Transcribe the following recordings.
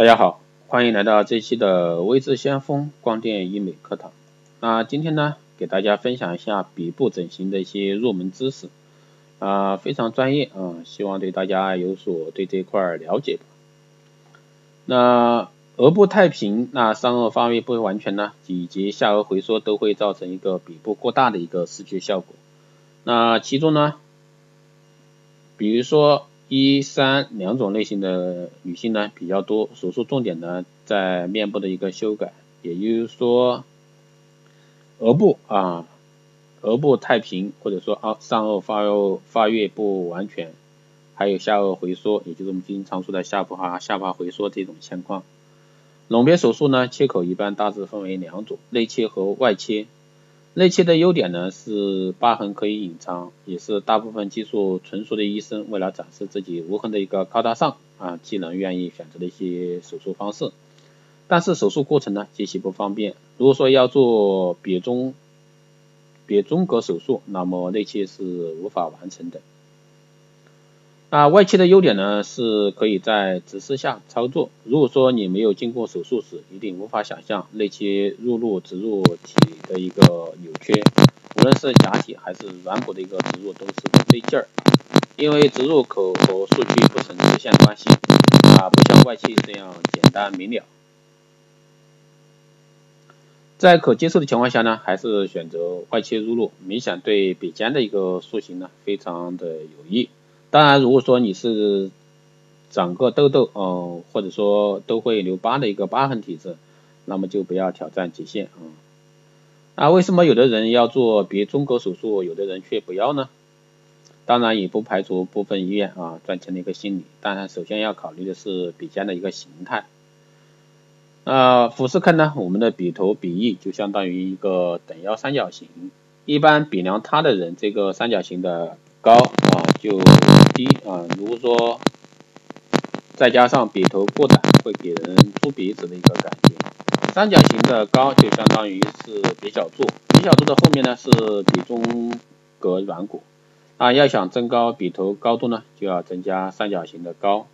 大家好，欢迎来到这期的微智先锋光电医美课堂。那今天呢，给大家分享一下鼻部整形的一些入门知识，啊，非常专业啊，希望对大家有所对这块了解吧。那额部太平，那上颚发育不完全呢，以及下颚回缩都会造成一个鼻部过大的一个视觉效果。那其中呢，比如说。一三两种类型的女性呢比较多，手术重点呢在面部的一个修改，也就是说额部啊，额部太平或者说啊上颚发育发育不完全，还有下颚回缩，也就是我们经常说的下巴哈下巴回缩这种情况。隆鼻手术呢切口一般大致分为两种，内切和外切。内切的优点呢是疤痕可以隐藏，也是大部分技术纯熟的医生为了展示自己无痕的一个高大上啊技能愿意选择的一些手术方式。但是手术过程呢极其不方便，如果说要做鼻中鼻中隔手术，那么内切是无法完成的。那外切的优点呢，是可以在直视下操作。如果说你没有经过手术时，一定无法想象内切入入植入体的一个扭曲，无论是假体还是软骨的一个植入都是费劲儿，因为植入口和数据不成直线关系，啊，不像外切这样简单明了。在可接受的情况下呢，还是选择外切入入，明显对鼻尖的一个塑形呢，非常的有益。当然，如果说你是长个痘痘，嗯，或者说都会留疤的一个疤痕体质，那么就不要挑战极限啊。啊为什么有的人要做鼻中隔手术，有的人却不要呢？当然也不排除部分医院啊赚钱的一个心理，当然首先要考虑的是鼻尖的一个形态。那俯视看呢，我们的鼻头鼻翼就相当于一个等腰三角形，一般鼻梁塌的人，这个三角形的高啊就低啊，如果说再加上鼻头过窄，会给人猪鼻子的一个感觉。三角形的高就相当于是鼻小柱，鼻小柱的后面呢是鼻中隔软骨。啊，要想增高鼻头高度呢，就要增加三角形的高。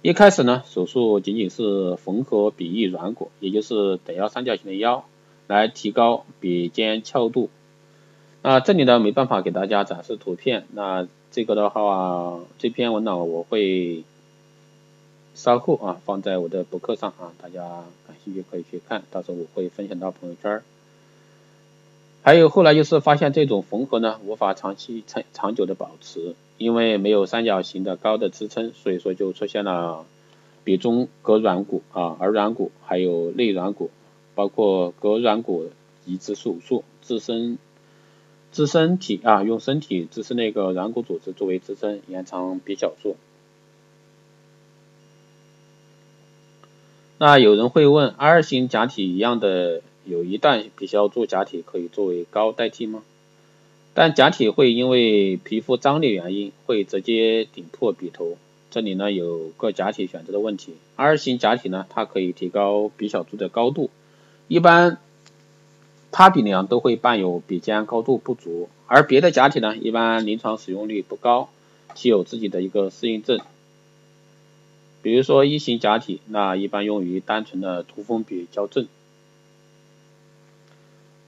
一开始呢，手术仅仅是缝合鼻翼软骨，也就是等腰三角形的腰，来提高鼻尖翘度。那这里呢没办法给大家展示图片，那这个的话，这篇文档我会稍后啊放在我的博客上啊，大家感兴趣可以去看，到时候我会分享到朋友圈。还有后来就是发现这种缝合呢无法长期长长久的保持，因为没有三角形的高的支撑，所以说就出现了鼻中隔软骨啊、耳软骨还有内软骨，包括隔软骨移植手术自身。支撑体啊，用身体支撑那个软骨组织作为支撑，延长鼻小柱。那有人会问，R 型假体一样的有一段鼻小柱假体可以作为高代替吗？但假体会因为皮肤张力原因会直接顶破鼻头，这里呢有个假体选择的问题。R 型假体呢，它可以提高鼻小柱的高度，一般。塌鼻梁都会伴有鼻尖高度不足，而别的假体呢，一般临床使用率不高，其有自己的一个适应症。比如说一型假体，那一般用于单纯的凸峰鼻矫正。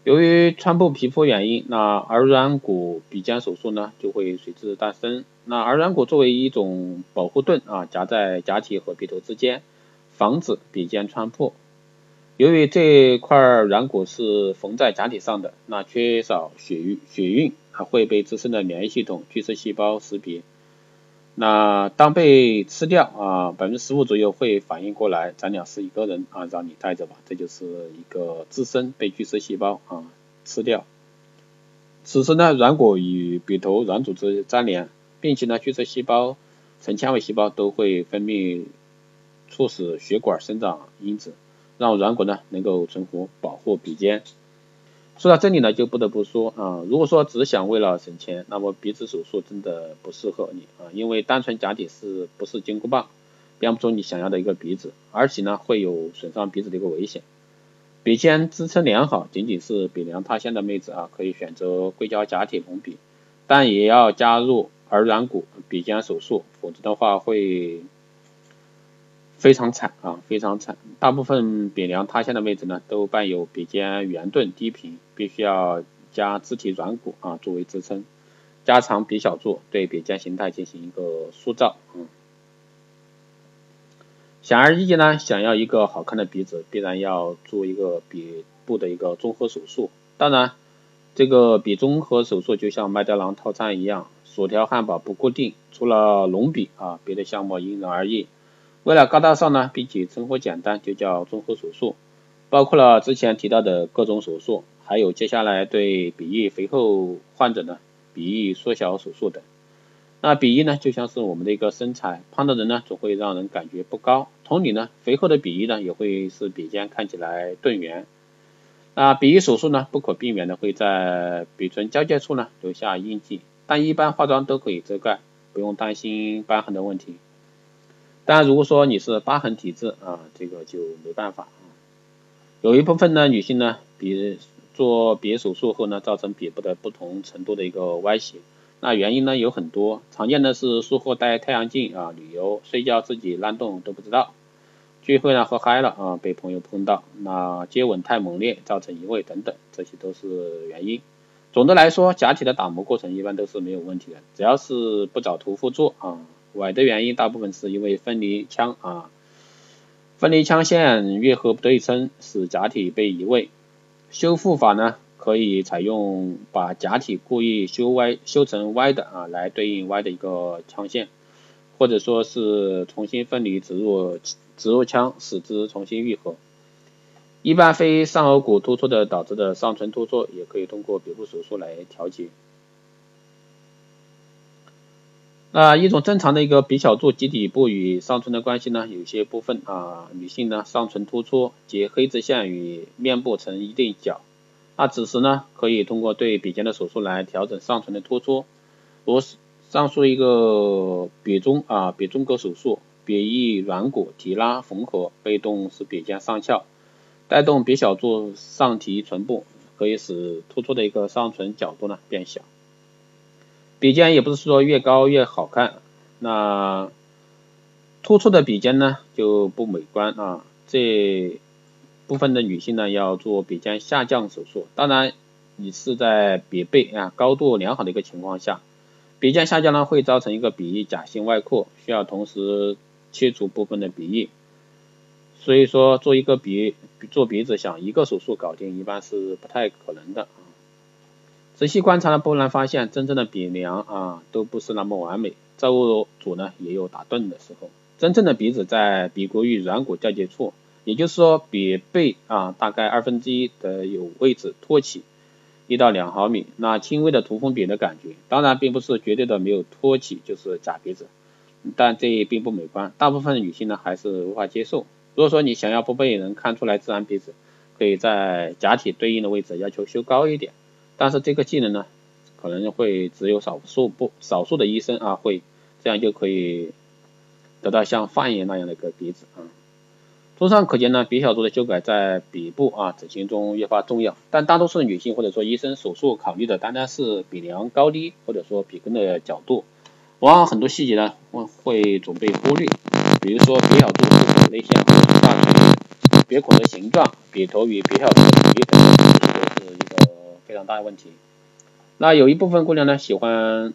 由于穿破皮肤原因，那耳软骨鼻尖手术呢就会随之诞生。那耳软骨作为一种保护盾啊，夹在假体和鼻头之间，防止鼻尖穿破。由于这块软骨是缝在假体上的，那缺少血运，血运还会被自身的免疫系统巨噬细胞识别。那当被吃掉啊，百分之十五左右会反应过来，咱俩是一个人啊，让你带着吧，这就是一个自身被巨噬细胞啊吃掉。此时呢，软骨与鼻头软组织粘连，并且呢，巨噬细胞、成纤维细胞都会分泌促使血管生长因子。让软骨呢能够存活，保护鼻尖。说到这里呢，就不得不说啊，如果说只想为了省钱，那么鼻子手术真的不适合你啊，因为单纯假体是不是金箍棒，编不出你想要的一个鼻子，而且呢会有损伤鼻子的一个危险。鼻尖支撑良好，仅仅是鼻梁塌陷的妹子啊，可以选择硅胶假体隆鼻，但也要加入耳软骨鼻尖手术，否则的话会。非常惨啊，非常惨。大部分鼻梁塌陷的位置呢，都伴有鼻尖圆钝低平，必须要加肢体软骨啊作为支撑，加长鼻小柱，对鼻尖形态进行一个塑造。嗯，显而易见呢，想要一个好看的鼻子，必然要做一个鼻部的一个综合手术。当然，这个鼻综合手术就像麦当劳套餐一样，薯条汉堡不固定，除了隆鼻啊，别的项目因人而异。为了高大上呢，并且生活简单，就叫综合手术，包括了之前提到的各种手术，还有接下来对鼻翼肥厚患者呢，鼻翼缩小手术等。那鼻翼呢，就像是我们的一个身材，胖的人呢，总会让人感觉不高，同理呢，肥厚的鼻翼呢，也会使鼻尖看起来钝圆。那鼻翼手术呢，不可避免的会在鼻唇交界处呢留下印记，但一般化妆都可以遮盖，不用担心瘢痕的问题。当然，如果说你是疤痕体质啊，这个就没办法啊。有一部分呢女性呢，鼻做鼻手术后呢，造成鼻部的不同程度的一个歪斜，那原因呢有很多，常见的是术后戴太阳镜啊、旅游、睡觉自己乱动都不知道，聚会呢喝嗨了啊，被朋友碰到，那接吻太猛烈造成移位等等，这些都是原因。总的来说，假体的打磨过程一般都是没有问题的，只要是不找屠夫做啊。崴的原因大部分是因为分离腔啊，分离腔线愈合不对称，使假体被移位。修复法呢，可以采用把假体故意修歪、修成歪的啊，来对应歪的一个腔线，或者说是重新分离植入植入腔，使之重新愈合。一般非上颌骨突出的导致的上唇突出，也可以通过鼻部手术来调节。那一种正常的一个鼻小柱及底部与上唇的关系呢，有些部分啊，女性呢上唇突出及黑直线与面部成一对角，那此时呢可以通过对鼻尖的手术来调整上唇的突出。如上述一个鼻中啊鼻中隔手术，鼻翼软骨提拉缝合，被动使鼻尖上翘，带动鼻小柱上提唇部，可以使突出的一个上唇角度呢变小。鼻尖也不是说越高越好看，那突出的鼻尖呢就不美观啊。这部分的女性呢要做鼻尖下降手术，当然你是在鼻背啊高度良好的一个情况下，鼻尖下降呢会造成一个鼻翼假性外扩，需要同时切除部分的鼻翼，所以说做一个鼻做鼻子想一个手术搞定，一般是不太可能的。仔细观察呢，不难发现，真正的鼻梁啊，都不是那么完美，造物主呢也有打钝的时候。真正的鼻子在鼻骨与软骨交界处，也就是说鼻背啊大概二分之一的有位置托起一到两毫米，那轻微的涂封鼻的感觉，当然并不是绝对的没有托起就是假鼻子，但这并不美观，大部分女性呢还是无法接受。如果说你想要不被人看出来自然鼻子，可以在假体对应的位置要求修高一点。但是这个技能呢，可能会只有少数不少数的医生啊会，这样就可以得到像范爷那样的一个鼻子啊。综上可见呢，鼻小柱的修改在鼻部啊整形中越发重要。但大多数女性或者说医生手术考虑的单单是鼻梁高低或者说鼻根的角度，往往很多细节呢会会总被忽略。比如说鼻小柱是否内陷或者大鼻鼻孔的形状、鼻头与鼻小柱的比例等，都是一个。非常大的问题。那有一部分姑娘呢喜欢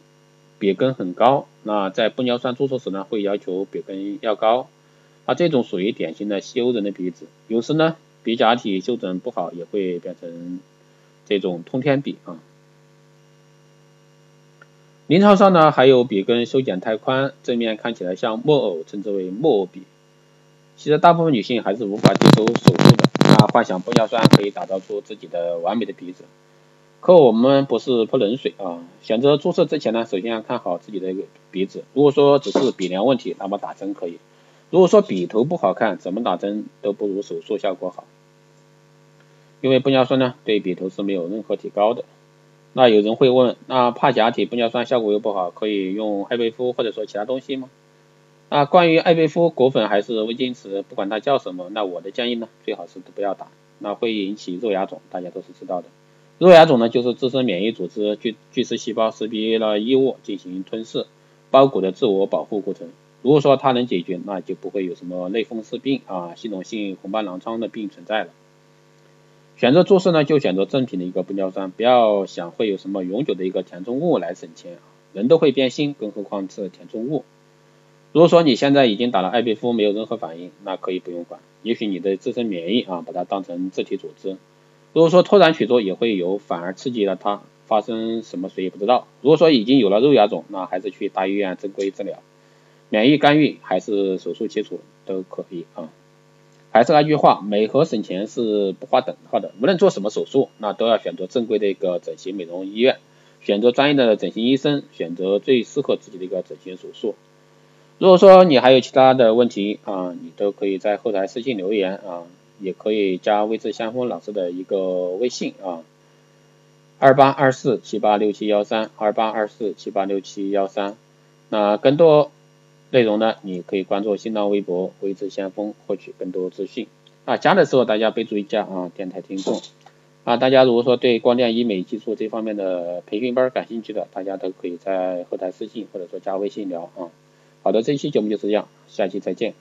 鼻根很高，那在玻尿酸注射时呢会要求鼻根要高，那这种属于典型的西欧人的鼻子。有时呢鼻假体修整不好也会变成这种通天鼻啊。临床上呢还有鼻根修剪太宽，正面看起来像木偶，称之为木偶鼻。其实大部分女性还是无法接受手术的，那幻想玻尿酸可以打造出自己的完美的鼻子。可我们不是泼冷水啊！选择注射之前呢，首先要看好自己的一个鼻子。如果说只是鼻梁问题，那么打针可以；如果说鼻头不好看，怎么打针都不如手术效果好。因为玻尿酸呢，对鼻头是没有任何提高的。那有人会问，那怕假体玻尿酸效果又不好，可以用艾贝夫或者说其他东西吗？那关于艾贝夫果粉还是微晶瓷，不管它叫什么，那我的建议呢，最好是不要打，那会引起肉芽肿，大家都是知道的。肉芽肿呢，就是自身免疫组织巨巨噬细胞识别了异物进行吞噬包裹的自我保护过程。如果说它能解决，那就不会有什么类风湿病啊、系统性红斑狼疮的病存在了。选择注射呢，就选择正品的一个玻尿酸，不要想会有什么永久的一个填充物来省钱，人都会变心，更何况是填充物。如果说你现在已经打了艾贝夫，没有任何反应，那可以不用管，也许你的自身免疫啊，把它当成自体组织。如果说突然取出也会有，反而刺激了它，发生什么谁也不知道。如果说已经有了肉芽肿，那还是去大医院正规治疗。免疫干预还是手术切除都可以啊。还是那句话，美和省钱是不划等号的。无论做什么手术，那都要选择正规的一个整形美容医院，选择专业的整形医生，选择最适合自己的一个整形手术。如果说你还有其他的问题啊，你都可以在后台私信留言啊，也可以加微智先锋老师的一个微信啊，二八二四七八六七幺三，二八二四七八六七幺三。那更多。内容呢，你可以关注新浪微博“微智先锋”获取更多资讯。啊，加的时候大家备注一下啊，电台听众。啊，大家如果说对光电医美技术这方面的培训班感兴趣的，大家都可以在后台私信或者说加微信聊啊。好的，这期节目就是这样，下期再见。